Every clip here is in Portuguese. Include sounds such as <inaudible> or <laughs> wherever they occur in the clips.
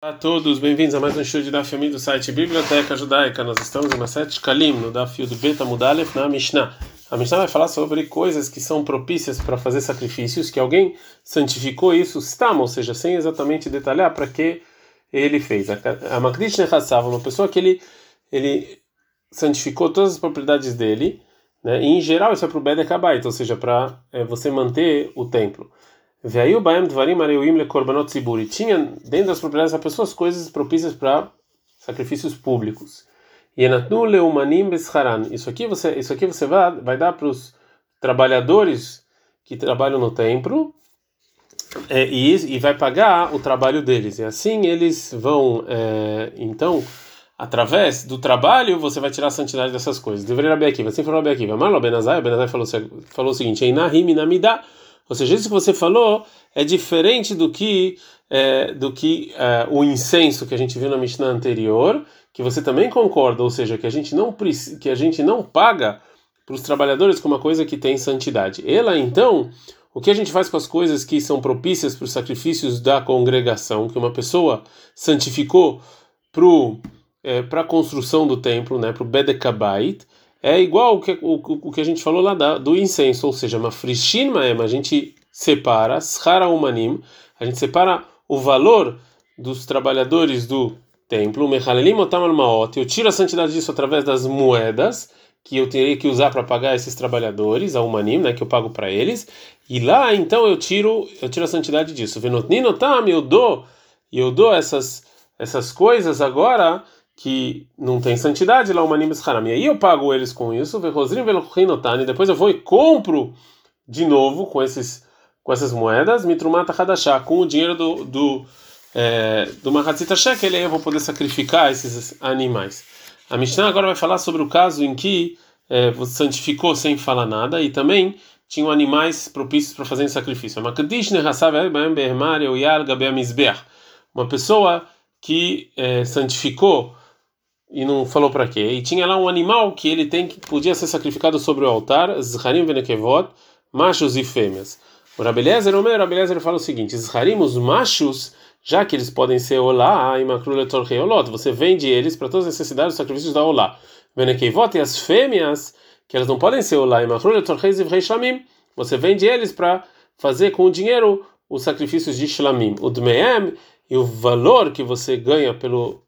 Olá a todos, bem-vindos a mais um show de Daf Yomi do site Biblioteca Judaica. Nós estamos em Maset Kalim, no Daf Yud Beta Mudalef, na Mishnah. A Mishnah vai falar sobre coisas que são propícias para fazer sacrifícios, que alguém santificou isso, stam, ou seja, sem exatamente detalhar para que ele fez. A Makdish Nechassav, uma pessoa que ele, ele santificou todas as propriedades dele, né? e em geral isso é para o Bedekabait, ou seja, para é, você manter o templo. Veio Baem Dvarim Areuim Le Korbanot Tziburi. Tinha dentro das propriedades das pessoas coisas propícias para sacrifícios públicos. Yenatnu Leumanim Besharan. Isso aqui você, isso aqui você vai, vai dar para os trabalhadores que trabalham no templo é, e, e vai pagar o trabalho deles. E assim eles vão, é, então, através do trabalho, você vai tirar a santidade dessas coisas. Deveria abrir aqui, assim falou aqui. Marlo Benazai, Benazai falou, falou o seguinte: Einahim Inamidah. Ou seja, isso que você falou é diferente do que é, do que é, o incenso que a gente viu na Mishnah anterior, que você também concorda, ou seja, que a gente não que a gente não paga para os trabalhadores como uma coisa que tem santidade. Ela então, o que a gente faz com as coisas que são propícias para os sacrifícios da congregação, que uma pessoa santificou para é, a construção do templo, né, para o Bedekabait, é igual o que, o, o que a gente falou lá da, do incenso, ou seja, uma frishin maema, a gente separa, shara umanim, a gente separa o valor dos trabalhadores do templo, mechalelim otam maot, eu tiro a santidade disso através das moedas que eu teria que usar para pagar esses trabalhadores, a umanim, né, que eu pago para eles, e lá então eu tiro, eu tiro a santidade disso. Venotninotam, eu dou, eu dou essas essas coisas agora que não tem santidade lá, o Manimis Haram. E aí eu pago eles com isso, e depois eu vou e compro de novo com esses com essas moedas, Mitrumata Hadashah, com o dinheiro do, do, é, do Mahatzita Shekel, aí eu vou poder sacrificar esses animais. A Mishnah agora vai falar sobre o caso em que é, você santificou sem falar nada e também tinham animais propícios para fazer sacrifício. Uma pessoa que é, santificou e não falou para quê. E tinha lá um animal que ele tem que podia ser sacrificado sobre o altar, Zharim venekevot, machos e fêmeas. O Rabelezer, o meu Rabelezer fala o seguinte: Zharim, os machos, já que eles podem ser olá e makrulator reolot, você vende eles para todas as necessidades dos sacrifícios da olá. Venekevot e as fêmeas, que elas não podem ser olá e makrulator shlamim, você vende eles para fazer com o dinheiro os sacrifícios de shlamim. O dmeem e o valor que você ganha pelo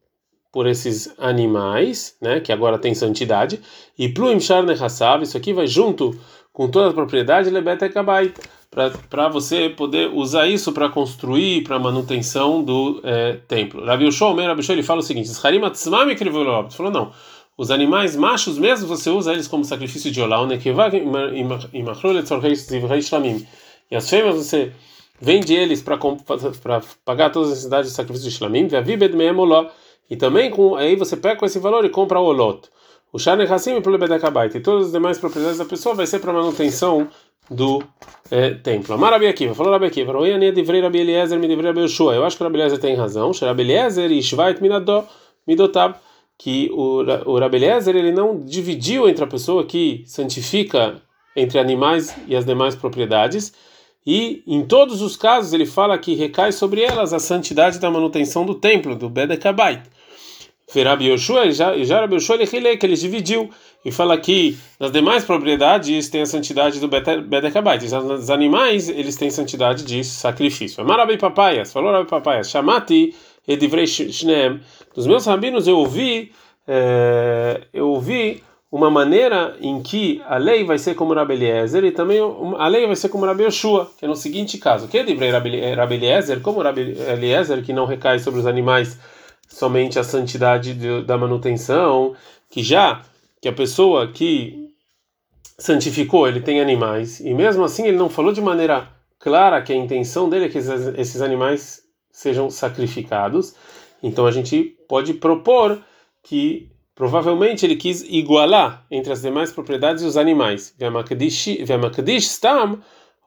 por esses animais, né, que agora tem santidade, e pluim charne hassav, isso aqui vai junto com toda a propriedade lebeta kabait, para você poder usar isso para construir, para manutenção do é, templo. Rabi Ushua, Rabi ele fala o seguinte: Harim atzmam falou não. Os animais machos mesmo você usa eles como sacrifício de olá, e as fêmeas você vende eles para pagar todas as necessidades de sacrifício de shlamim, e também com aí você pega com esse valor e compra o olot. O Shane Hassim e Plebedekabait. E todas as demais propriedades da pessoa vai ser para manutenção do é, templo. Amar Rabi Akiva, falou Rabi Akiva, Oi Ania Divrei Rabi Eliezer me Divrei Rabi Yoshua. Eu acho que o Rabi Eliezer tem razão. Rabi Eliezer e Shvait Minadó Midotab. Que o, o Rabi Eliezer ele não dividiu entre a pessoa que santifica entre animais e as demais propriedades. E em todos os casos ele fala que recai sobre elas a santidade da manutenção do templo, do Bedekabait. Rabi Yoshua, já Rabi Yoshua ele que ele dividiu e fala que nas demais propriedades tem a santidade do Bedekabait, os animais eles têm santidade de sacrifício. Marabi Papaias, falou Rabi Papaias, chamati edivrei shneem. Dos meus rabinos eu ouvi, é, eu ouvi uma maneira em que a lei vai ser como Rabi Eliezer e também a lei vai ser como Rabi Yoshua, que é no seguinte caso, que de Rabi Eliezer, como Rabi Eliezer, que não recai sobre os animais somente a santidade de, da manutenção, que já que a pessoa que santificou, ele tem animais, e mesmo assim ele não falou de maneira clara que a intenção dele é que esses, esses animais sejam sacrificados, então a gente pode propor que provavelmente ele quis igualar entre as demais propriedades os animais.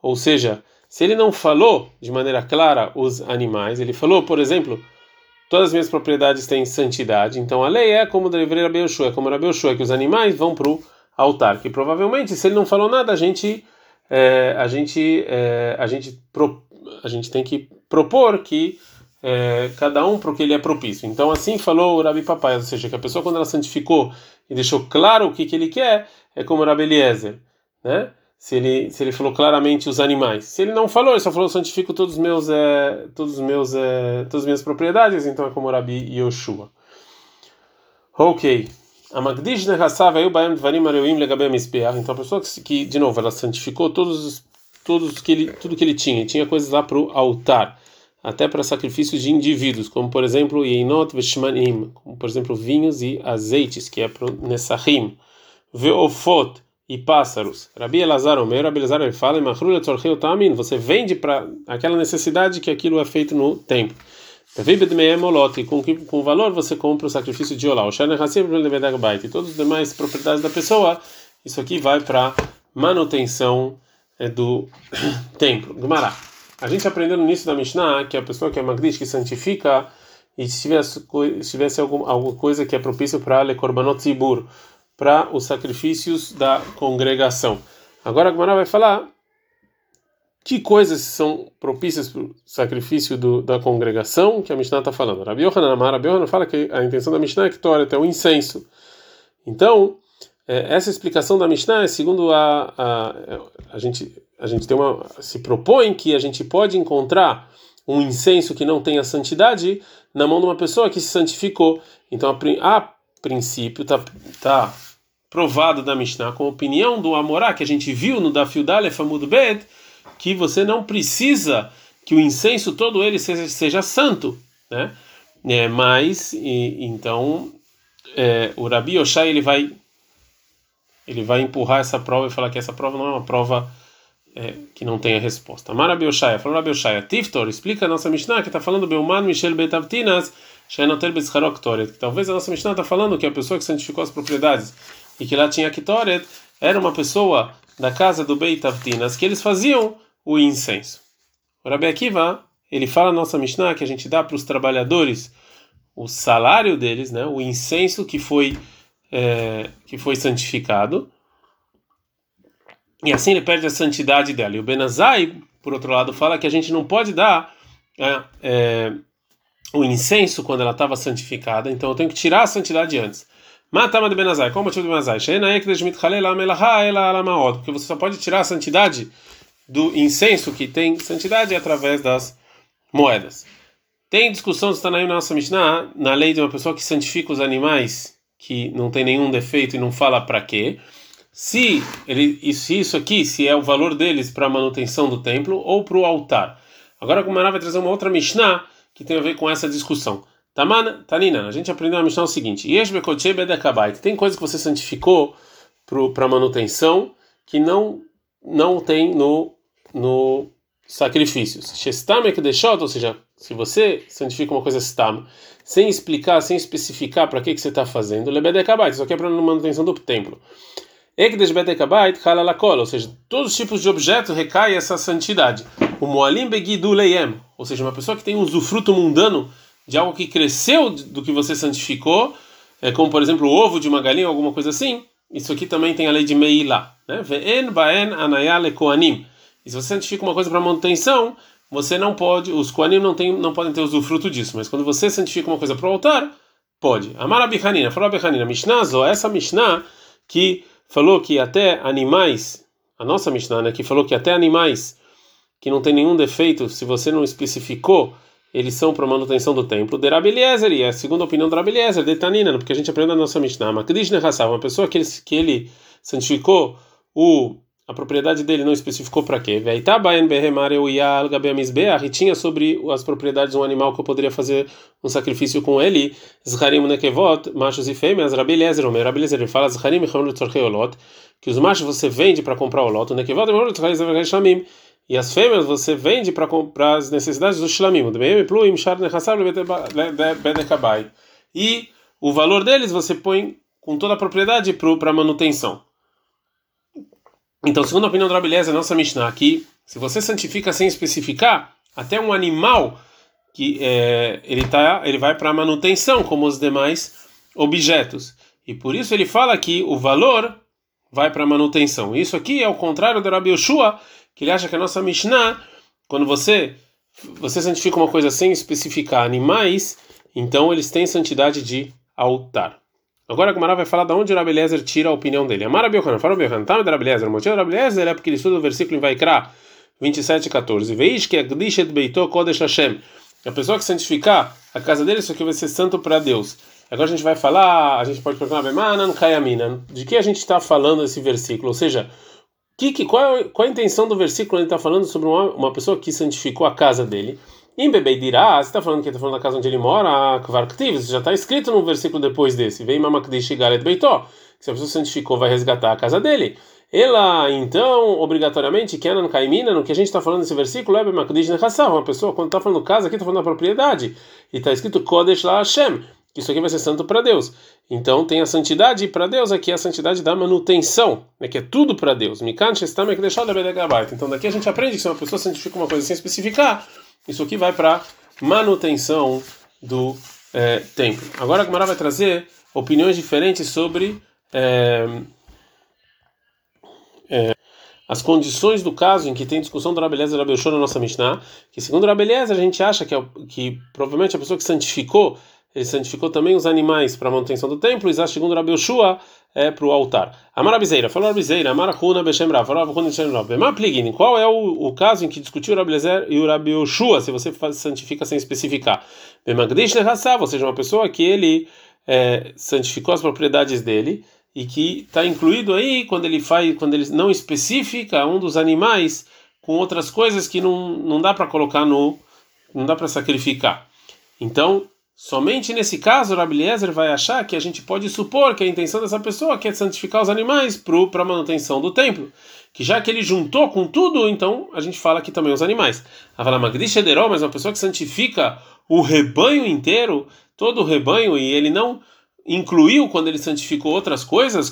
Ou seja, se ele não falou de maneira clara os animais, ele falou, por exemplo, todas as minhas propriedades têm santidade, então a lei é como deveria Rabi é como Rabi Yoshua, que os animais vão para o altar, que provavelmente, se ele não falou nada, a gente, é, a gente, é, a gente, pro, a gente tem que propor que é, cada um para o que ele é propício. Então, assim falou o Rabi Papai, ou seja, que a pessoa, quando ela santificou e deixou claro o que, que ele quer, é como o Rabi Eliezer, né? Se ele, se ele falou claramente os animais. Se ele não falou, ele só falou santifico todos os meus, é, todos os meus, é, todas as minhas propriedades, então é como Rabi Yoshua. Ok. A Baem Dvarim. Então a pessoa que, que, de novo, ela santificou todos, todos que ele, tudo que ele tinha. Tinha coisas lá para o altar até para sacrifícios de indivíduos, como por exemplo Yeinot Veshmanim, como por exemplo vinhos e azeites, que é o Nessahim, Veofot e pássaros. Rabi Elazar Omer, Rabi Elazar ele fala, Tamin, você vende para aquela necessidade que aquilo é feito no templo. Com, com valor você compra o sacrifício de Olá. E todas as demais propriedades da pessoa, isso aqui vai para manutenção é, do <coughs> templo. Gumará. A gente aprendeu no início da Mishnah que a pessoa que é Magdish, que santifica, e se tivesse, se tivesse algum, alguma coisa que é propício para Le Korbanot Zibur, para os sacrifícios da congregação. Agora a Gemara vai falar que coisas são propícias para o sacrifício do, da congregação que a Mishnah está falando. Rabi Yohanan Amar, fala que a intenção da Mishnah é que torre até o incenso. Então, é, essa explicação da Mishnah é segundo a, a, a gente a gente tem uma se propõe que a gente pode encontrar um incenso que não tenha santidade na mão de uma pessoa que se santificou. Então a, a princípio está tá provado da Mishnah com a opinião do Amorá que a gente viu no Amud Bet que você não precisa que o incenso todo ele seja, seja santo, né? É, mas e, então é, o Rabi Oshai ele vai ele vai empurrar essa prova e falar que essa prova não é uma prova é, que não tem a resposta. Mara Bioshaya, falou Rabi Oshaya, Tiftor, explica a nossa Mishnah que está falando Beuman Michel Betavtinas, que talvez a nossa Mishnah está falando que a pessoa que santificou as propriedades e que lá tinha Kitoret era uma pessoa da casa do Beitavtinas que eles faziam o incenso. O Rabi Akiva, ele fala na nossa Mishnah que a gente dá para os trabalhadores o salário deles, né, o incenso que foi é, que foi santificado e assim ele perde a santidade dela. E o Benazai, por outro lado, fala que a gente não pode dar é, é, o incenso quando ela estava santificada, então eu tenho que tirar a santidade antes. Matama de Benazai, qual o motivo do Benazai? Porque você só pode tirar a santidade do incenso que tem santidade através das moedas. Tem discussão está na nossa Mishnah, na lei de uma pessoa que santifica os animais que não tem nenhum defeito e não fala para quê se ele se isso aqui se é o valor deles para a manutenção do templo ou para o altar. Agora o Gumará vai trazer uma outra Mishnah que tem a ver com essa discussão. Taman, Tanina, a gente aprendeu na Mishnah o seguinte: tem coisas que você santificou para manutenção que não não tem no no sacrifícios. Ou seja, se você santifica uma coisa stam, sem explicar, sem especificar para que que você está fazendo, lebedekabait, isso aqui é para manutenção do templo. Ou seja, todos os tipos de objetos recai essa santidade. O Moalim Begidu Leiem, ou seja, uma pessoa que tem um usufruto mundano de algo que cresceu do que você santificou, é, como por exemplo o ovo de uma galinha alguma coisa assim, isso aqui também tem a lei de Meilá. Né? Ve'en Baen Anayale Koanim. E se você santifica uma coisa para manutenção, você não pode, os Koanim não, tem, não podem ter usufruto disso, mas quando você santifica uma coisa para o altar, pode. Amar Abihanina, falou Abihanina, Mishnah, essa Mishnah que falou que até animais, a nossa Mishnah, né, que falou que até animais que não tem nenhum defeito, se você não especificou, eles são para manutenção do templo. De Rabeliezer, e é a segunda opinião do Rabeliezer, de Tanina, porque a gente aprende na nossa Mishnah, Makdishne Hassav, uma pessoa que ele, que ele santificou o a propriedade dele não especificou para quê. E tinha sobre as propriedades um animal que eu poderia fazer um sacrifício com ele. Zharim nekevot, machos e fêmeas. Rabi Eliezer, Omer, Rabi Eliezer, fala Zharim olot, que os machos você vende para comprar o loto, nekevot, e as fêmeas você vende para comprar as necessidades do shlamim. E o valor deles você põe com toda a propriedade para manutenção. Então, segundo a opinião do Rabeleza, nossa Mishnah aqui, se você santifica sem especificar, até um animal que é, ele tá, ele vai para manutenção, como os demais objetos. E por isso ele fala que o valor vai para manutenção. Isso aqui é o contrário do Rabi Yoshua, que ele acha que a nossa Mishnah, quando você você santifica uma coisa sem especificar animais, então eles têm santidade de altar. Agora a Gemara vai falar de onde o Rabelezer tira a opinião dele. Amara Biohan, fala Biohan, tá, Rabelezer, o motivo do Rabelezer é porque ele estuda o versículo em Vaikra 27 e 14. Veis que a Gdishet Beito Kodesh Hashem. A pessoa que santificar a casa dele, isso aqui vai ser santo para Deus. Agora a gente vai falar, a gente pode perguntar, de que a gente está falando esse versículo? Ou seja, que, que, qual, é, qual é a intenção do versículo? Ele está falando sobre uma, uma pessoa que santificou a casa dele. Em Bebei dirá, você está falando que está falando da casa onde ele mora, Kvarktiv, isso já está escrito no versículo depois desse. Vem Mamakdish Garet Beitó, que se a pessoa santificou, vai resgatar a casa dele. Ela, então, obrigatoriamente, Kenan Kaimina, no que a gente está falando nesse versículo, é Makdish Nechassav, uma pessoa, quando está falando casa, aqui está falando da propriedade, e está escrito Kodesh La Hashem, isso aqui vai ser santo para Deus. Então tem a santidade para Deus, aqui é a santidade da manutenção, né, que é tudo para Deus. Então daqui a gente aprende que se uma pessoa santifica uma coisa sem especificar, isso aqui vai para manutenção do é, templo. Agora a Gemara vai trazer opiniões diferentes sobre é, é, as condições do caso em que tem discussão do Rabeleza e Rabelshon na nossa Mishnah, que segundo o Rabeleza a gente acha que, é, que provavelmente a pessoa que santificou ele santificou também os animais para a manutenção do templo, e segundo Rabi Yoshua é para o altar. Amara Bizeira, falou Rabizeira, Amara Huna Beshem falou Rav Beshem Rav. Pligin, qual é o, o caso em que discutiu o Rabi e o Rabi se você faz, santifica sem especificar? Bemagdish Nehassav, ou seja, uma pessoa que ele é, santificou as propriedades dele, e que está incluído aí quando ele faz, quando ele não especifica um dos animais com outras coisas que não, não dá para colocar no, não dá para sacrificar. Então, Somente nesse caso, o Rabeliezer vai achar que a gente pode supor que a intenção dessa pessoa é santificar os animais para a manutenção do templo. Que já que ele juntou com tudo, então a gente fala aqui também os animais. Avalamagdish Ederol, mas uma pessoa que santifica o rebanho inteiro, todo o rebanho, e ele não incluiu quando ele santificou outras coisas,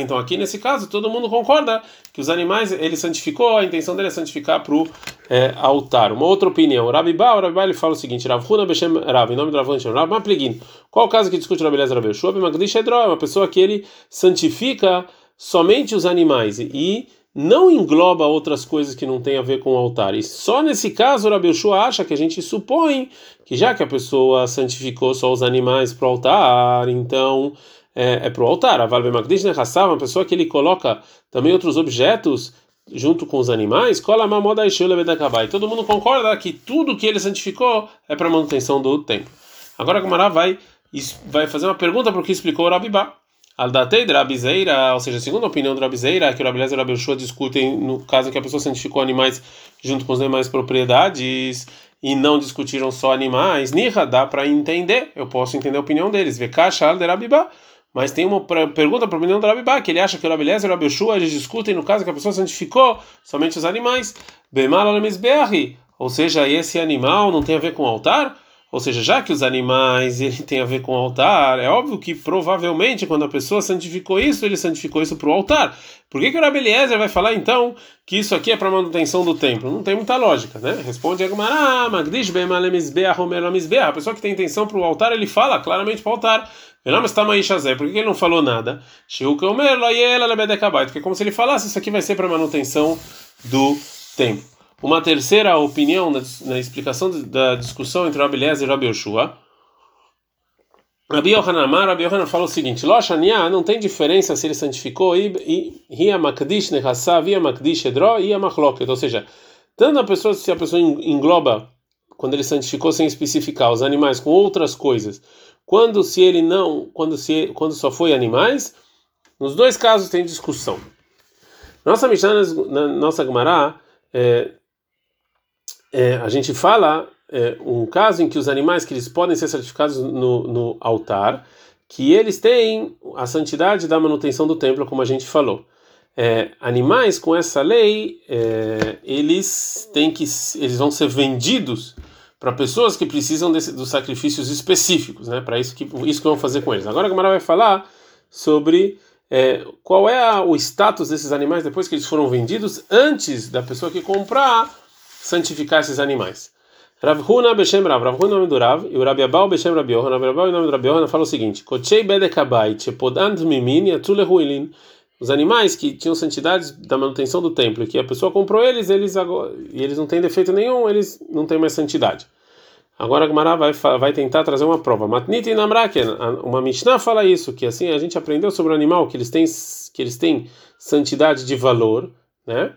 então aqui nesse caso todo mundo concorda que os animais ele santificou, a intenção dele é santificar para o é, altar. Uma outra opinião, Rabi Ba, Rabi ba ele fala o seguinte, Rav Huna Beshem Rav, em nome do Rav Huna Rav Mapligin, qual o caso que discute Rabi Lezer Rav Shua, é uma pessoa que ele santifica somente os animais e não engloba outras coisas que não tem a ver com o altar. E só nesse caso, Rabi Yoshua acha que a gente supõe que já que a pessoa santificou só os animais para o altar, então é, é para o altar. A Valve Magdish uma pessoa que ele coloca também outros objetos junto com os animais, e todo mundo concorda que tudo que ele santificou é para manutenção do templo. Agora a Gamara vai, vai fazer uma pergunta para o que explicou o Rabibá. Aldatei de Rabizeira, ou seja, segundo a opinião do Rabizeira, que o Rabilezer e o Rabelshua discutem no caso em que a pessoa santificou animais junto com as demais propriedades e não discutiram só animais, Nirra, dá para entender, eu posso entender a opinião deles. Vekashal de Rabibá. Mas tem uma pergunta para a opinião do Rabibá, que ele acha que o Rabilezer e o Rabelshua eles discutem no caso em que a pessoa santificou somente os animais. Bemal ou seja, esse animal não tem a ver com o altar? Ou seja, já que os animais <laughs> ele tem a ver com o altar, é óbvio que provavelmente quando a pessoa santificou isso, ele santificou isso para o altar. Por que, que o Rabi Eliezer vai falar então que isso aqui é para manutenção do templo? Não tem muita lógica, né? Responde Agmará, A pessoa que tem intenção para o altar, ele fala claramente para o altar. Por que ele não falou nada? Porque é como se ele falasse, isso aqui vai ser para manutenção do templo. Uma terceira opinião na, na explicação da discussão entre Rabi Eliezer e Rabi Yoshua. Rabi Yohanan Amar, Rabi Yohanan fala o seguinte: Loshania não tem diferença se ele santificou Ria Makdish Nehassav, Makdish Edro. Ou seja, tanto a pessoa, se a pessoa engloba, quando ele santificou sem especificar os animais com outras coisas, quando se ele não, quando, se, quando só foi animais, nos dois casos tem discussão. Nossa Mishnah, na nossa Gemara, é, é, a gente fala é, um caso em que os animais que eles podem ser certificados no, no altar, que eles têm a santidade da manutenção do templo, como a gente falou. É, animais com essa lei, é, eles têm que, eles vão ser vendidos para pessoas que precisam desse, dos sacrifícios específicos, né? Para isso que isso que vão fazer com eles. Agora a Gamara vai falar sobre é, qual é a, o status desses animais depois que eles foram vendidos, antes da pessoa que comprar santificar esses animais. Rav Huna Beshem Rav, Rav Huna nome do Rav, e o Rabi Abau Beshem Rabi Yohanan, Rabi Abau em nome do Rabi Yohanan fala o seguinte, Kochei Bedekabai, Chepodant Mimin, Yatzule Huilin, os animais que tinham santidade da manutenção do templo, que a pessoa comprou eles, eles agora, e eles não têm defeito nenhum, eles não têm mais santidade. Agora a Gemara vai, vai tentar trazer uma prova. Matniti Namraken, uma Mishnah fala isso, que assim a gente aprendeu sobre o animal que eles têm que eles têm santidade de valor, né?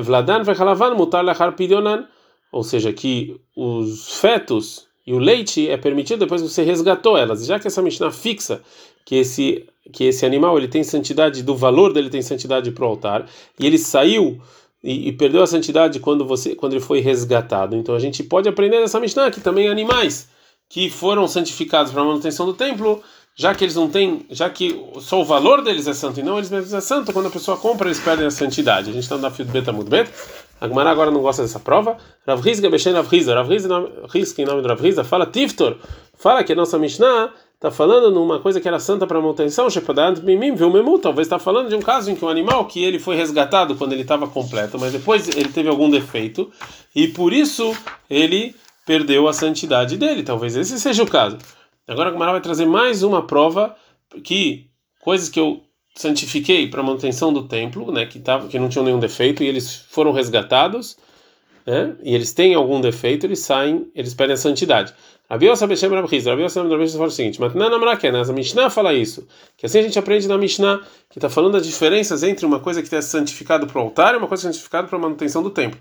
Vladan vechalavan mutar lachar pidionan, ou seja, que os fetos e o leite é permitido depois que você resgatou elas. Já que essa Mishnah fixa que esse que esse animal ele tem santidade do valor dele tem santidade para o altar e ele saiu e, e, perdeu a santidade quando você quando ele foi resgatado. Então a gente pode aprender nessa Mishnah que também animais que foram santificados para a manutenção do templo, já que eles não têm, já que só o valor deles é santo e não eles mesmos é santo, quando a pessoa compra eles perdem a santidade. A gente está no fio beta muito beta. A Gemara agora não gosta dessa prova. Rav Rizga Beshen Rav Rizga, Rav Rizga em nome do Rav Rizga, fala Tiftor, fala que a nossa Mishnah está falando numa coisa que era santa para manutenção, Mimim, viu Memu, talvez está falando de um caso em que um animal que ele foi resgatado quando ele estava completo, mas depois ele teve algum defeito e por isso ele perdeu a santidade dele. Talvez esse seja o caso. Agora a Gemara vai trazer mais uma prova que coisas que eu santifiquei para manutenção do templo, né, que tava, que não tinham nenhum defeito e eles foram resgatados, né, e eles têm algum defeito, eles saem, eles perdem a santidade. Rabi Yosef Beshem Rabi Rabi Yosef Rabi fala o seguinte, Matnan Amraken, a Mishnah fala isso, que assim a gente aprende na Mishnah, que está falando das diferenças entre uma coisa que é santificado para o altar e uma coisa santificada para a manutenção do templo.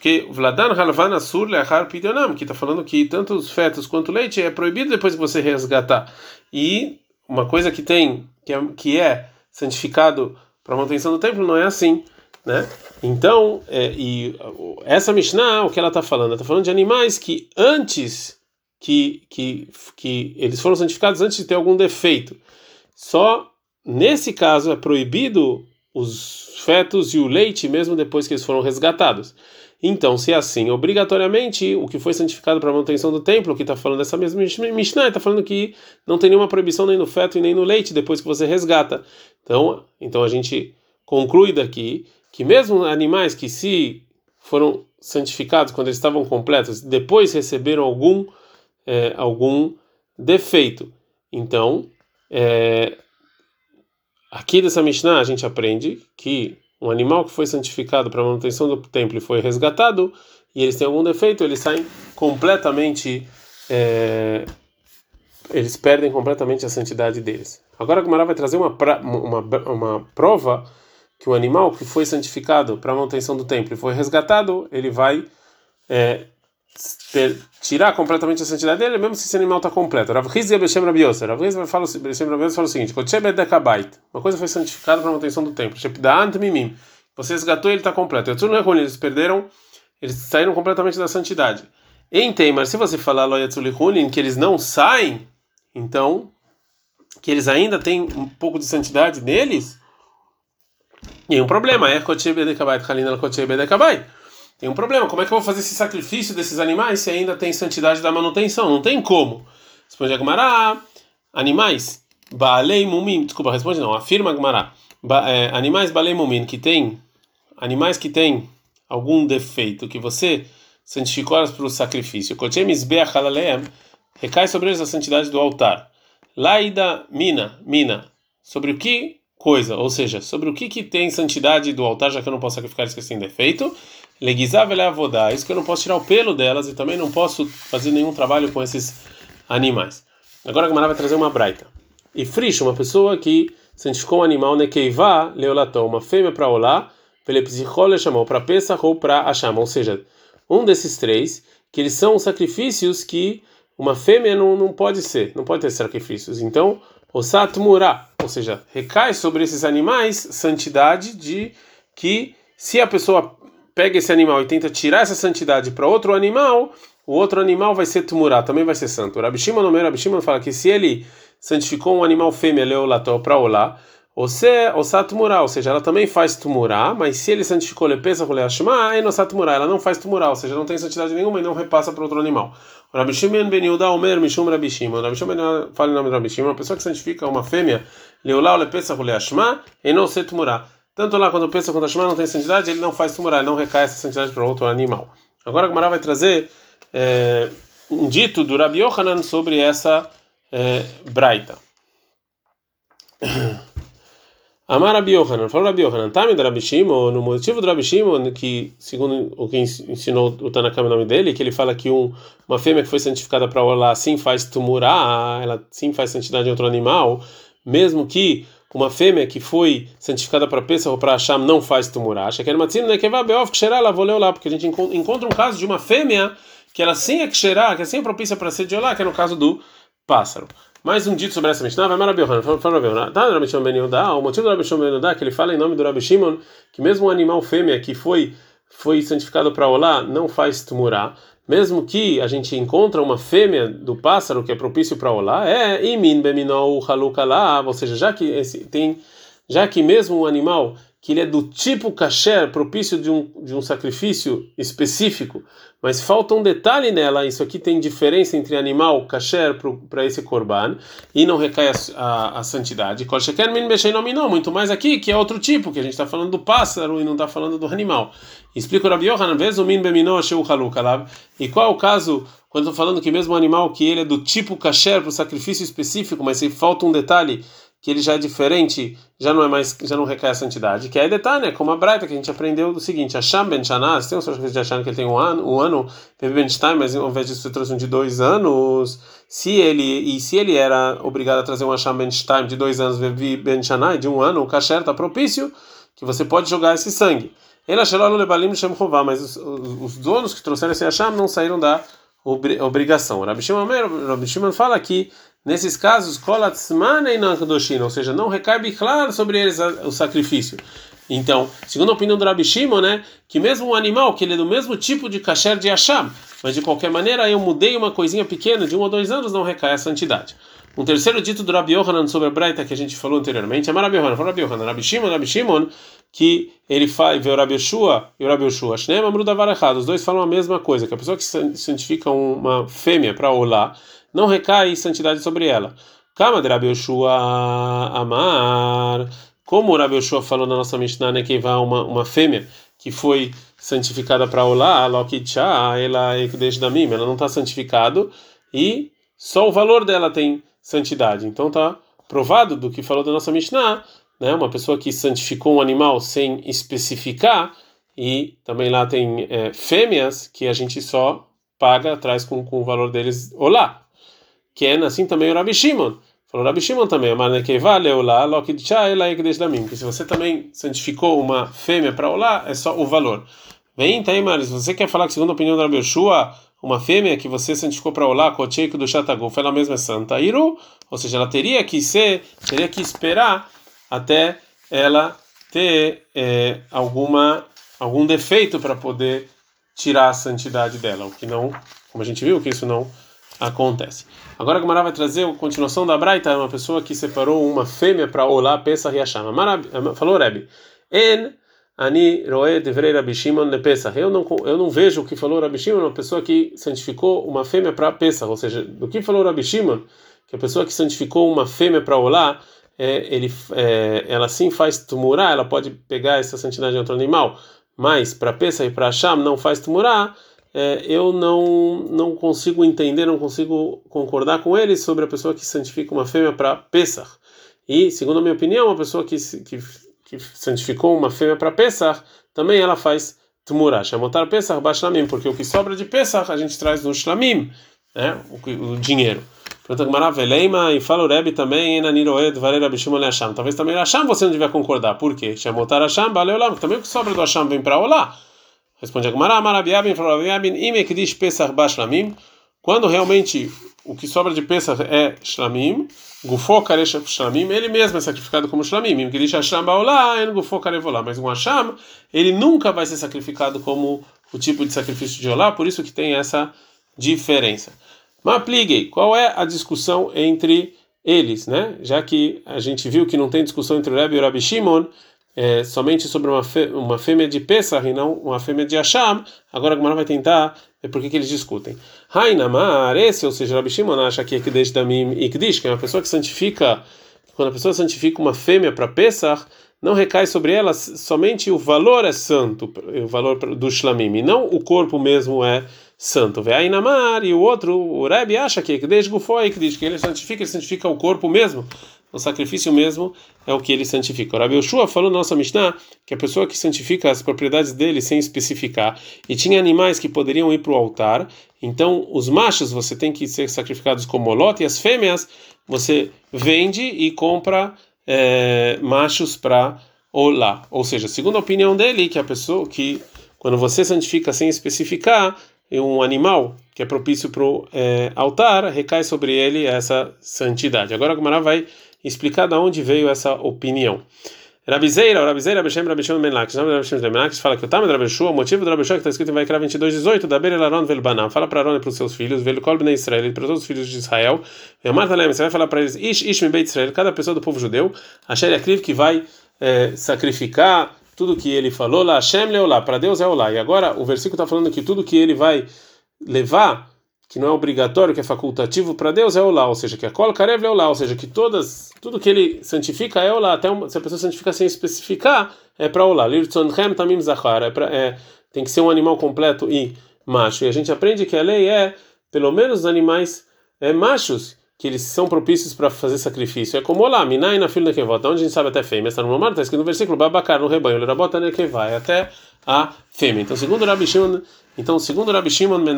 Porque Vladan Halvan Asur Leachar Pidionam, que está falando que tanto os fetos quanto o leite é proibido depois que você resgatar. E uma coisa que tem, que é, que é santificado para manutenção do templo, não é assim. Né? Então, é, e essa Mishnah, o que ela está falando? Ela está falando de animais que antes que, que, que eles foram santificados antes de ter algum defeito. Só nesse caso é proibido os fetos e o leite mesmo depois que eles foram resgatados. Então, se é assim, obrigatoriamente o que foi santificado para a manutenção do templo, que está falando dessa mesma Mishnah, está falando que não tem nenhuma proibição nem no feto e nem no leite depois que você resgata. Então, então a gente conclui daqui que mesmo animais que se foram santificados quando eles estavam completos, depois receberam algum é, algum defeito. Então, é, aqui dessa Mishnah a gente aprende que um animal que foi santificado para a manutenção do templo e foi resgatado, e eles têm algum defeito, eles saem completamente. É, eles perdem completamente a santidade deles. Agora a Gemara vai trazer uma, pra, uma, uma prova que o animal que foi santificado para a manutenção do templo e foi resgatado, ele vai é, ter, tirar completamente a santidade dele, mesmo se esse animal está completo. Rav Hizia Beshem Rabi Yosef. Rav Hizia fala, fala o seguinte: uma coisa foi santificada para a manutenção do templo. Você resgatou ele está completo. Eles perderam, eles saíram completamente da santidade. Em Teimar, se você falar que eles não saem, então que eles ainda têm um pouco de santidade neles, nenhum problema. É tem um problema. Como é que eu vou fazer esse sacrifício desses animais se ainda tem santidade da manutenção? Não tem como. Responde a Gumará, animais, Baalei Mumim, desculpa, responde não, afirma Gumará, é, animais Baalei Mumim, que tem, animais que tem algum defeito, que você santificou elas para o sacrifício, recai sobre eles a santidade do altar. Laida Mina, Mina, sobre o que coisa, ou seja, sobre o que, que tem santidade do altar, já que eu não posso sacrificar eles que têm defeito, Legizav avodá, isso que eu não posso tirar o pelo delas e também não posso fazer nenhum trabalho com esses animais. Agora a Gamara vai trazer uma braita. E frish, uma pessoa que santificou um animal nekeiva leolatão, uma fêmea para olá, velepsichole chamou para Pesach ou para Asham, ou seja, um desses três, que eles são sacrifícios que uma fêmea não, não pode ser, não pode ter sacrifícios. Então, o satmura, ou seja, recai sobre esses animais santidade de que se a pessoa pega esse animal e tenta tirar essa santidade para outro animal, o outro animal vai ser tumurá, também vai ser santo. O Rabi no Rabi Shimon fala que se ele santificou um animal fêmea leolató para olá, você osat tumurá, ou seja, ela também faz tumurá, mas se ele santificou lepesa com leashma, é tumurá, ela não faz tumurá, ou seja, não tem santidade nenhuma e não repassa para outro animal. O Rabi Shimon Omer Mishum Rabi Rabi fala em nome do Rabi Shimon, uma pessoa que santifica uma fêmea leolá lepesa não se tumurá. Tanto lá quando pensa quando a Shema não tem santidade, ele não faz tumurá, ele não recai essa santidade para outro animal. Agora a Gemara vai trazer é, um dito do Rabi Yohanan sobre essa é, braita. <coughs> Amar Rabi Yohanan, falou Rabi Yohanan, Tami do Rabi Shimon, no motivo do Rabi Shimon, que segundo o que ensinou o Tanakam o nome dele, que ele fala que um, uma fêmea que foi santificada para Olá sim faz tumurá, ela sim faz santidade em outro animal, mesmo que uma fêmea que foi santificada para Pesach ou para Hashem não faz tumurá. Acha que que ela vou ler lá, porque a gente encontra um caso de uma fêmea que ela sim é que cheirar, que assim é propícia para ser de olá, que é no caso do pássaro. Mais um dito sobre essa Mishnah, vai Rabi Yohanan, fala Rabi Yohanan, tá Rabi Ben o motivo do Rabi Shimon Ben Yehuda, que ele fala em nome do Rabi Shimon, que mesmo um animal fêmea que foi foi santificado para Olá, não faz tumurá, mesmo que a gente encontra uma fêmea do pássaro que é propício para Olá, é imin beminol halukala, ou seja, já que esse, tem já que mesmo um animal que ele é do tipo kasher, propício de um, de um sacrifício específico, mas falta um detalhe nela, isso aqui tem diferença entre animal kasher para esse korban, e não recai a, a, a santidade. Muito mais aqui, que é outro tipo, que a gente está falando do pássaro e não está falando do animal. Explica o Rabi Yohanan, e qual é o caso, quando estou falando que mesmo um animal que ele é do tipo kasher para o sacrifício específico, mas se falta um detalhe, que ele já é diferente, já não é mais, já não recai a santidade, que é detalhe, né? Como a Braita que a gente aprendeu do seguinte: Hasham ben Shanaz, tem um sacrifício de Hasham que ele tem um ano, um ano, ben Stein, mas ao invés disso você trouxe um de dois anos. Se ele e se ele era obrigado a trazer um Hasham ben de dois anos, ben Shanai de um ano, o kasher está propício que você pode jogar esse sangue. Shem mas os, os, donos que trouxeram esse Hasham não saíram da obrigação. Rabi Shimon, fala que Nesses casos, ou seja, não recai claro sobre eles o sacrifício. Então, segundo a opinião do Rabi Shimon, né, que mesmo um animal que ele é do mesmo tipo de kasher de Hashem, mas de qualquer maneira eu mudei uma coisinha pequena de um ou dois anos, não recai a santidade. Um terceiro dito do Rabi Yohanan sobre a Braita que a gente falou anteriormente é Rabi Yohanan, Rabi Yohanan, Rabi Shimon, Rabi Shimon, que ele faz, vê o Rabi Yeshua e o Rabi Yeshua, Shneem Amru os dois falam a mesma coisa, que a pessoa que santifica uma fêmea para olá, não recai santidade sobre ela. Kama de Rabi Yoshua Amar, como o Rabi Yoshua falou na nossa Mishnah, né, que vai uma, uma fêmea que foi santificada para Olá, Lokitcha, ela é da mim, ela não está santificado e só o valor dela tem santidade. Então está provado do que falou da nossa Mishnah, né, uma pessoa que santificou um animal sem especificar e também lá tem é, fêmeas que a gente só paga atrás com, com o valor deles olá que é assim também o Rabi Shimon. Falou Rabi Shimon também, que se você também santificou uma fêmea para olá, é só o valor. Vem, Taimar, se você quer falar que segundo a opinião do Rabi Yoshua, uma fêmea que você santificou para olá, Kocheiko do Shataguf, ela mesma é santa, Iru, ou seja, ela teria que ser, teria que esperar até ela ter é, alguma algum defeito para poder tirar a santidade dela, o que não, como a gente viu, que isso não acontece. Agora a Gemara vai trazer a continuação da Braita, uma pessoa que separou uma fêmea para olá, Pesach e Hashem. Falou Rebbe, En ani roe devrei Rabi Shimon ne Pesach. Eu não, eu não vejo o que falou Rabi Shimon, uma pessoa que santificou uma fêmea para Pesach, ou seja, do que falou Rabi Shimon, que a pessoa que santificou uma fêmea para olá, é, ele, é, ela sim faz tumurá, ela pode pegar essa santidade de outro animal, mas para Pesach e para Hashem não faz tumurá, é, eu não não consigo entender, não consigo concordar com ele sobre a pessoa que santifica uma fêmea para Pesach. E, segundo a minha opinião, uma pessoa que, que, que santificou uma fêmea para Pesach, também ela faz Tumurah. Chamotar Pesach, Bashlamim, porque o que sobra de Pesach a gente traz no Shlamim, né, o, o dinheiro. Pergunta Gamara, Veleima, e fala o Rebbe também, Naniroed, Varela Bishimon Hasham. Talvez também Hasham você não devia concordar. Por quê? Chamotar Hasham, Baleolam, também o que sobra do Hasham vem para Olá. Responde a Gemara, Marabiabin, Farabiabin, Imekdish Pesach Bashlamim. Quando realmente o que sobra de Pesach é Shlamim, Gufo Karesh Shlamim, ele mesmo é sacrificado como Shlamim. Imekdish Hasham Baolá, En Gufo Karevolá. Mas um Hasham, ele nunca vai ser sacrificado como o tipo de sacrifício de Olá, por isso que tem essa diferença. Mapliguei, qual é a discussão entre eles, né? Já que a gente viu que não tem discussão entre o Rebbe e o Rabbi Shimon, é, somente sobre uma, fê, uma fêmea de Pesach e não uma fêmea de Asham, agora a Gemara vai tentar ver por que, eles discutem. Hainamar, esse, ou seja, Rabi Shimon acha que Ekdesh Damim Ikdish, que é uma pessoa que santifica, quando a pessoa santifica uma fêmea para Pesach, não recai sobre ela somente o valor é santo, o valor do shlamim, e não o corpo mesmo é santo. Ve'ainamar, e o outro, o Rebbe acha que desde foi que diz que ele santifica, ele santifica o corpo mesmo, o sacrifício mesmo é o que ele santifica. O Rabi Yoshua falou na nossa Mishnah que a pessoa que santifica as propriedades dele sem especificar, e tinha animais que poderiam ir para o altar, então os machos você tem que ser sacrificados como molote, e as fêmeas você vende e compra é, machos para olá. Ou seja, segundo a opinião dele, que a pessoa que quando você santifica sem especificar, um animal que é propício para o é, altar, recai sobre ele essa santidade. Agora a Gumara vai explicar de onde veio essa opinião. Rabizeira, Rabizeira, Beshem, Rabishon Ben Lakish, nome Lakish, fala que o Tama de Rabishua, o motivo do Rabishua que está escrito em Vaikra 22, 18, da Ber Elaron Velbanam, fala para Aron e para os seus filhos, Velo Kol Ben Israel, para todos os filhos de Israel, e Marta Lem, você vai falar para eles, Ish, Ish, Beit Israel, cada pessoa do povo judeu, Asher Yakriv, que vai é, sacrificar tudo que ele falou lá, Hashem Leolá, para Deus é Olá. E agora o versículo está falando que tudo que ele vai levar, que não é obrigatório, que é facultativo para Deus é Olá, ou seja, que a Kol Karev é Olá, ou seja, que todas, tudo que ele santifica é Olá, até uma, se a pessoa santifica sem especificar, é para Olá. Tamim é, é tem que ser um animal completo e macho. E a gente aprende que a lei é, pelo menos, animais é, machos que eles são propícios para fazer sacrifício. É como lá, Minai na fila que volta, onde a gente sabe até fêmea, está no Mamar, está escrito no versículo, Babacar no rebanho, ele rabota né, que vai até a fêmea. Então, segundo Rabi Shimon, então, segundo Rabi Shimon Ben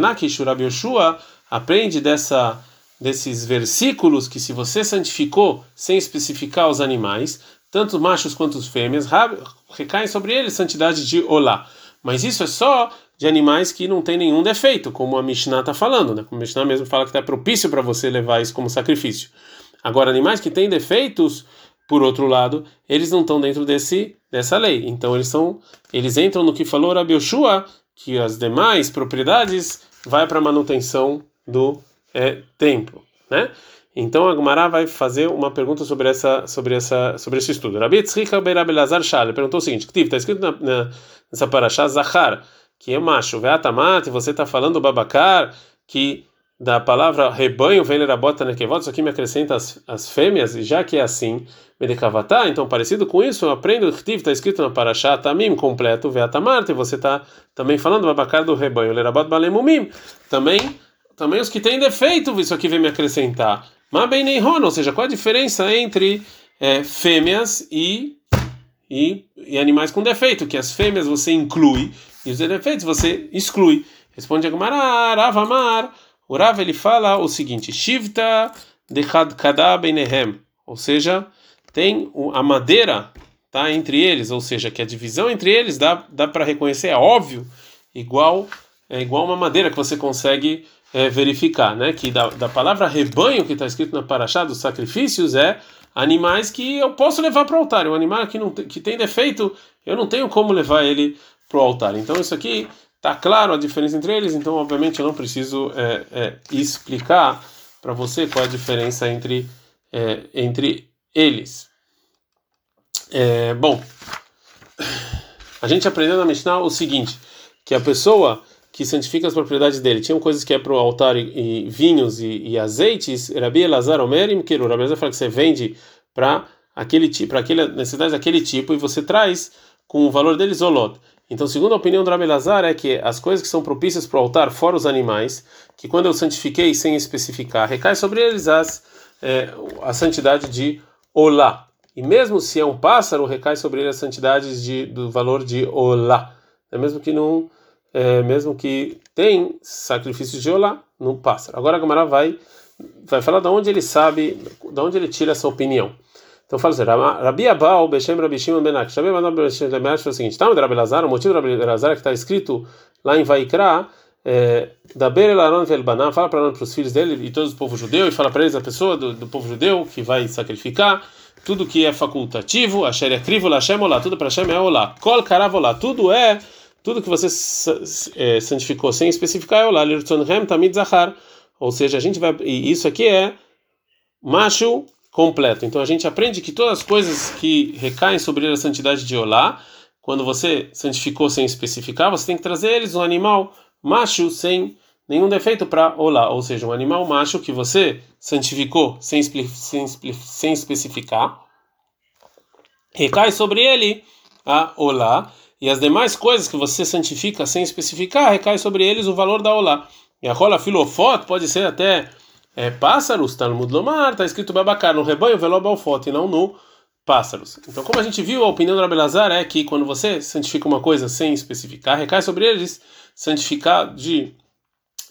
Lakish, o Yoshua aprende dessa desses versículos que se você santificou sem especificar os animais, tanto machos quanto os fêmeas, recaem sobre eles santidade de Olá. Mas isso é só de animais que não tem nenhum defeito, como a Mishnah está falando, né? Como a Mishnah mesmo fala que está propício para você levar isso como sacrifício. Agora, animais que têm defeitos, por outro lado, eles não estão dentro desse dessa lei. Então eles são, eles entram no que falou Rabi Yoshua, que as demais propriedades vai para manutenção do é, templo, né? Então a Gumara vai fazer uma pergunta sobre essa sobre essa sobre esse estudo. Rabi Tzrika Beirab Elazar Shal perguntou o seguinte: está escrito na, na, nessa paraxá Zahar que é macho, veatamat, você está falando babacar, que da palavra rebanho vem lerabota nekevot, isso aqui me acrescenta as, as fêmeas, e já que é assim, medekavatá, então parecido com isso, eu aprendo, está escrito na paraxá, tamim, completo, veatamart, e você está também falando babacar do rebanho, lerabot balemumim, também, também os que têm defeito, isso aqui vem me acrescentar. Mas bem nem ou seja, qual a diferença entre é, fêmeas e, e, e animais com defeito? Que as fêmeas você inclui e os defeitos você exclui. Responde Agmará, Rav Amar. O Rav ele fala o seguinte: Shivta dechad kada benehem. Ou seja, tem a madeira tá entre eles, ou seja, que a divisão entre eles dá, dá para reconhecer, é óbvio, igual é igual uma madeira que você consegue é, verificar, né? Que da, da palavra rebanho que está escrito na paraxá dos sacrifícios é animais que eu posso levar para o altar. Um animal que não que tem defeito, eu não tenho como levar ele para o altar. Então isso aqui está claro a diferença entre eles. Então obviamente eu não preciso é, é, explicar para você qual é a diferença entre é, entre eles. É, bom, a gente aprendeu na Mishnah o seguinte, que a pessoa que santifica as propriedades dele, tinham coisas que é para o altar e, e vinhos e, e, azeites, Rabi Elazar Omer Keru, Rabi Elazar fala que você vende para aquele tipo, para aquela necessidade daquele tipo e você traz com o valor deles Zolot. Então, segundo a opinião do Rabi Lazar, é que as coisas que são propícias para o altar, fora os animais, que quando eu santifiquei sem especificar, recai sobre eles as, é, a santidade de Olá. E mesmo se é um pássaro, recai sobre ele a santidade de, do valor de Olá. É mesmo que não, é, mesmo que tem sacrifício de Olá no pássaro. Agora a Gamara vai, vai falar de onde ele sabe, de onde ele tira essa opinião. Então fala assim, Rabi Abal, Beshem Rabi Shimon Benak. Rabi Abal, Beshem Benak foi o seguinte, tá, Rabi Lazar, o motivo do Rabi Lazar que está escrito lá em Vaikra, é, da Elaron Velbaná, fala para os filhos dele e todo o povo judeu, e fala para eles, a pessoa do, do, povo judeu que vai sacrificar, tudo que é facultativo, a Asher Yakrivo, Lashem Olá, tudo para Hashem é Olá, Kol Karav tudo é, tudo que você é, santificou sem especificar é Olá, Lirtzonhem Tamid Zahar, ou seja, a gente vai, e isso aqui é macho completo. Então a gente aprende que todas as coisas que recaem sobre a santidade de Olá, quando você santificou sem especificar, você tem que trazer eles um animal macho sem nenhum defeito para Olá, ou seja, um animal macho que você santificou sem, sem, sem especificar, recai sobre ele a Olá, e as demais coisas que você santifica sem especificar, recai sobre eles o valor da olá. E a rola filofot pode ser até é, pássaros, Talmud Lomar, está escrito babacar no rebanho, velobalfot, e não no pássaros. Então, como a gente viu, a opinião do Rabelazar é que quando você santifica uma coisa sem especificar, recai sobre eles santificar de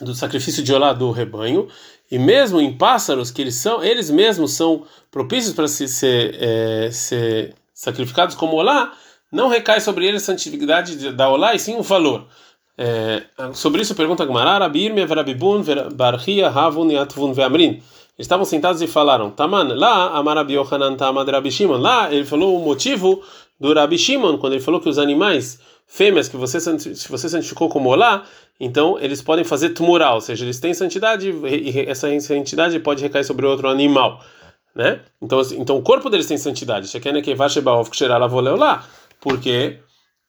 do sacrifício de olá do rebanho, e mesmo em pássaros que eles são, eles mesmos são propícios para se, ser, é, ser sacrificados como olá, não recai sobre eles a santidade da olá e sim o valor. É, sobre isso pergunta Gmará, Rabir, Mevrabibun, Barhia, Havun, Yatvun, Veamrin. Estavam sentados e falaram: Taman, lá, Amarabi Yohanan Tamad Rabi Shimon. Lá, ele falou o motivo do Rabi Shimon, quando ele falou que os animais fêmeas que você, se você santificou como olá, então eles podem fazer tumoral, ou seja, eles têm santidade e essa santidade pode recair sobre outro animal, né? Então, assim, então o corpo deles tem santidade. Porque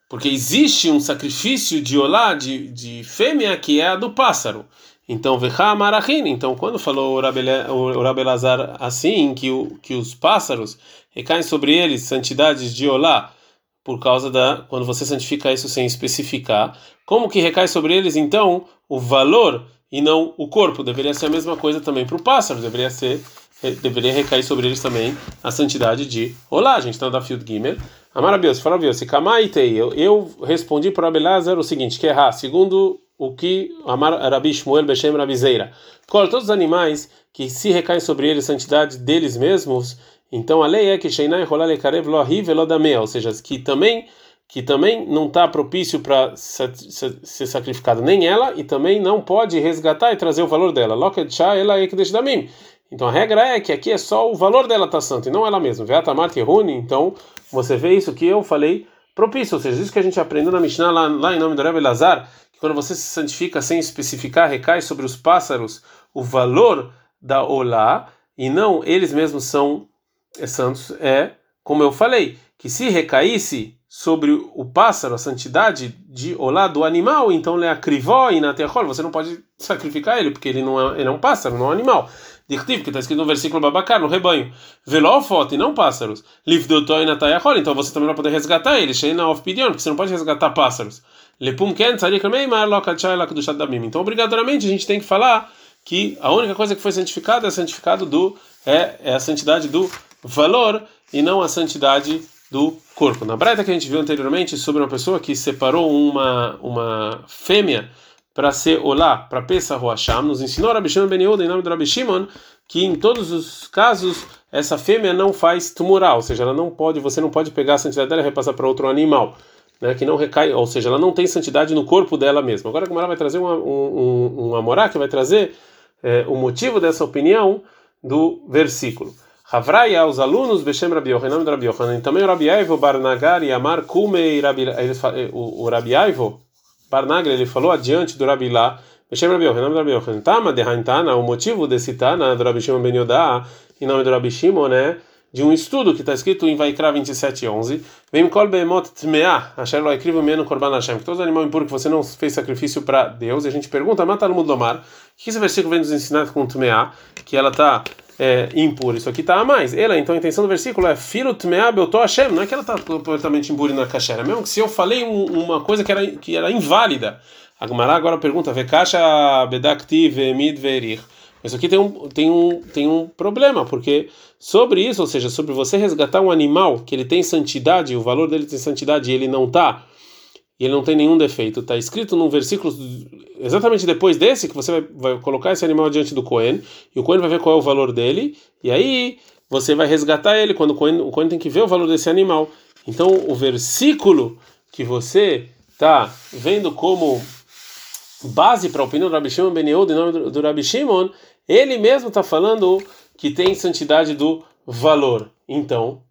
porque existe um sacrifício de olá de, de fêmea que é a do pássaro. Então, Marachin. Então, quando falou o Rabelazar assim, que, o, que os pássaros recaem sobre eles santidades de Olá, por causa da. Quando você santifica isso sem especificar, como que recai sobre eles, então, o valor e não o corpo? Deveria ser a mesma coisa também para o pássaro, deveria ser. Deveria recair sobre eles também a santidade de Olá, a gente está da Field Gimel. Amarabios, fala se Kamaitei, eu, eu respondi para Abelazar o seguinte, que é errar, segundo o que Amar Rabi Shmuel Beshem Rabizeira. Todos os animais que se recaem sobre eles santidade deles mesmos, então a lei é que Sheinai Rolale Lohi Velodamea, ou seja, que também que também não está propício para ser sacrificado nem ela e também não pode resgatar e trazer o valor dela. ela Então a regra é que aqui é só o valor dela tá santo e não ela mesma. Veatamar Teruni, então você vê isso que eu falei propício, ou seja, isso que a gente aprendeu na Mishnah lá, lá em nome do Rebbe Lazar, que quando você se santifica sem especificar, recai sobre os pássaros o valor da Olá, e não eles mesmos são é, santos, é como eu falei, que se recaísse sobre o pássaro a santidade de Olá do animal, então é acrivó e na terra você não pode sacrificar ele, porque ele não é, ele é um pássaro, não é um animal. Dirtiv, que está escrito no versículo Babacar, no rebanho. Velofot e não pássaros. Livdotoi na tayachol, então você também vai poder resgatar ele. Sheina of pidion, porque você não pode resgatar pássaros. Lepum ken tzarik meimar lokachai lakdushat damim. Então, obrigatoriamente, a gente tem que falar que a única coisa que foi santificada é santificado do é, é a santidade do valor e não a santidade do corpo. Na braita que a gente viu anteriormente sobre uma pessoa que separou uma uma fêmea para ser olá, para Pesach Roasham, nos ensinou Rabi Shimon Ben Yehuda, em nome do Rabi Shimon, que em todos os casos essa fêmea não faz tumoral, ou seja, ela não pode, você não pode pegar a santidade dela e repassar para outro animal, né, que não recai, ou seja, ela não tem santidade no corpo dela mesma. Agora, como ela vai trazer uma, um, um, amorá que vai trazer é, o motivo dessa opinião do versículo. Havraya, os alunos, Beshem Rabi Yohanan, Rabi Yohanan, também o Rabi Aivo, Barnagar e Amar Kumei, o, o Rabi Aivo, Barnagra ele falou adiante do Rabi lá, Beshem Rabi Yochanan, Rabi Yochanan, Tama de Haintana, o motivo desse Tana do Rabi Shimon Ben Yodá, em nome do Rabi Shimon, né? De um estudo que está escrito em Vaikra 27:11, vem kol beemot tmea, asher lo ekrivu menu korban Hashem, que todos os animais impuros que você não fez sacrifício para Deus, e a gente pergunta, mata no mundo do mar, que esse versículo vem nos ensinar com tmea, que ela está é, impura. Isso aqui está a mais. Ela, então a intenção do versículo é Filo Tmeab eu Hashem. Não é que ela está completamente impura na cachera. Mesmo que se eu falei um, uma coisa que era, que era inválida. A Gemara agora pergunta: Vekasha Bedaktiv Emid Verich. Isso aqui tem um, tem, um, tem um problema, porque sobre isso, ou seja, sobre você resgatar um animal que ele tem santidade, o valor dele tem santidade e ele não está e ele não tem nenhum defeito. Está escrito num versículo exatamente depois desse que você vai, vai, colocar esse animal diante do Cohen e o Cohen vai ver qual é o valor dele e aí você vai resgatar ele quando o Cohen, o Cohen tem que ver o valor desse animal. Então o versículo que você está vendo como base para a opinião do Rabi Shimon Ben Yehuda, em nome do, do Rabi Shimon, ele mesmo está falando que tem santidade do valor. Então,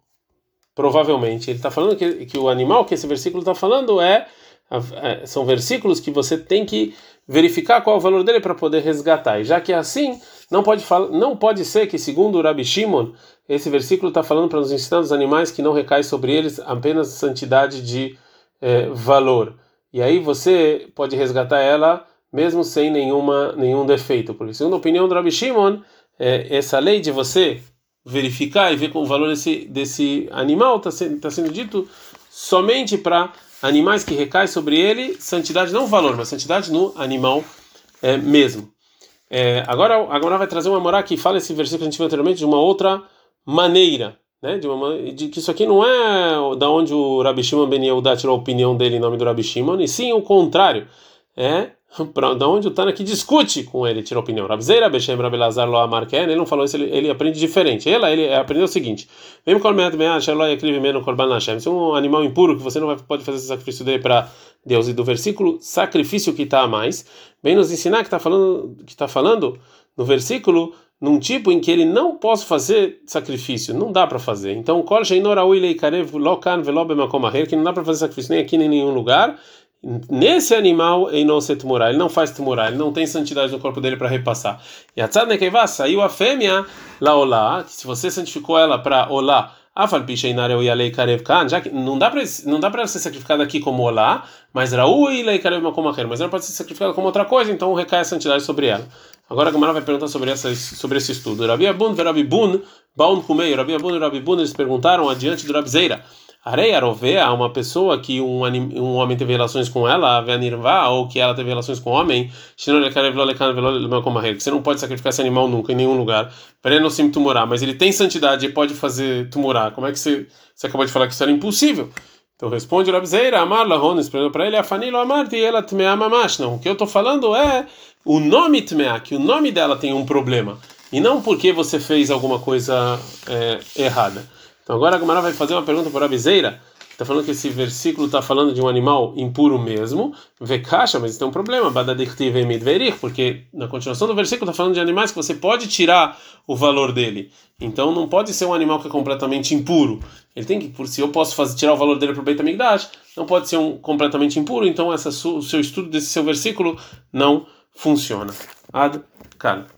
provavelmente. Ele está falando que, que o animal que esse versículo está falando é, é, são versículos que você tem que verificar qual é o valor dele para poder resgatar. E já que é assim, não pode, não pode ser que, segundo o Rabi Shimon, esse versículo está falando para nos ensinar os animais que não recai sobre eles apenas santidade de é, valor. E aí você pode resgatar ela mesmo sem nenhuma, nenhum defeito. Porque, segundo a opinião do Rabi Shimon, é, essa lei de você verificar e ver com o valor desse, desse animal está sendo, tá sendo dito somente para animais que recai sobre ele santidade não valor, mas santidade no animal é, mesmo. É, agora, agora vai trazer uma morá que fala esse versículo que a gente viu anteriormente de uma outra maneira, né? De, uma, de que isso aqui não é da onde o Rabi Shimon Ben Yehuda tirou a opinião dele em nome do Rabi Shimon, e sim o contrário. É <laughs> da onde o Tana que discute com ele, tira opinião. Rabzeira, Beshem, Rabelazar, Lo Amarken, ele não falou isso, ele, ele aprende diferente. Ele, ele aprendeu o seguinte: mesmo se um animal impuro que você não vai, pode fazer esse sacrifício dele para Deus, e do versículo sacrifício que está a mais, vem nos ensinar que está falando, que tá falando no versículo num tipo em que ele não pode fazer sacrifício, não dá para fazer. Então, que não dá para fazer sacrifício nem aqui nem em nenhum lugar Nesse animal, não se tumurar, ele não faz tumurar, ele não tem santidade no corpo dele para repassar. E a tzad nekeva saiu a fêmea lá olá, se você santificou ela para olá, já que não dá para não dá para ser sacrificada aqui como olá, mas raui leikarev makomacher, mas ela pode ser sacrificada como outra coisa, então recai a santidade sobre ela. Agora a Gamara vai perguntar sobre essa sobre esse estudo. Rabi Abun, Rabi Bun, Baun Kumei, Rabi Abun e Rabi Bun eles perguntaram adiante do Rabzeira. Arei arovea, uma pessoa que um, um homem teve relações com ela, a ou que ela teve relações com o homem, que você não pode sacrificar esse animal nunca, em nenhum lugar, se tumorar, mas ele tem santidade e pode fazer tumorar. Como é que você, você acabou de falar que isso era impossível? Então responde Rabzeira, Amar Lahon, esperando para ele, Afanilo Amar, e ela Tmea Mamash. Não, o que eu estou falando é o nome Tmea, que o nome dela tem um problema, e não porque você fez alguma coisa é, errada. Então agora a Gamara vai fazer uma pergunta para a Bizeira. Está falando que esse versículo está falando de um animal impuro mesmo. Vê caixa, mas tem um problema. Porque na continuação do versículo está falando de animais que você pode tirar o valor dele. Então não pode ser um animal que é completamente impuro. Ele tem que, se eu posso fazer, tirar o valor dele para o Beit Amigdash, não pode ser um completamente impuro. Então essa, o seu estudo desse seu versículo não funciona. Ad -kan.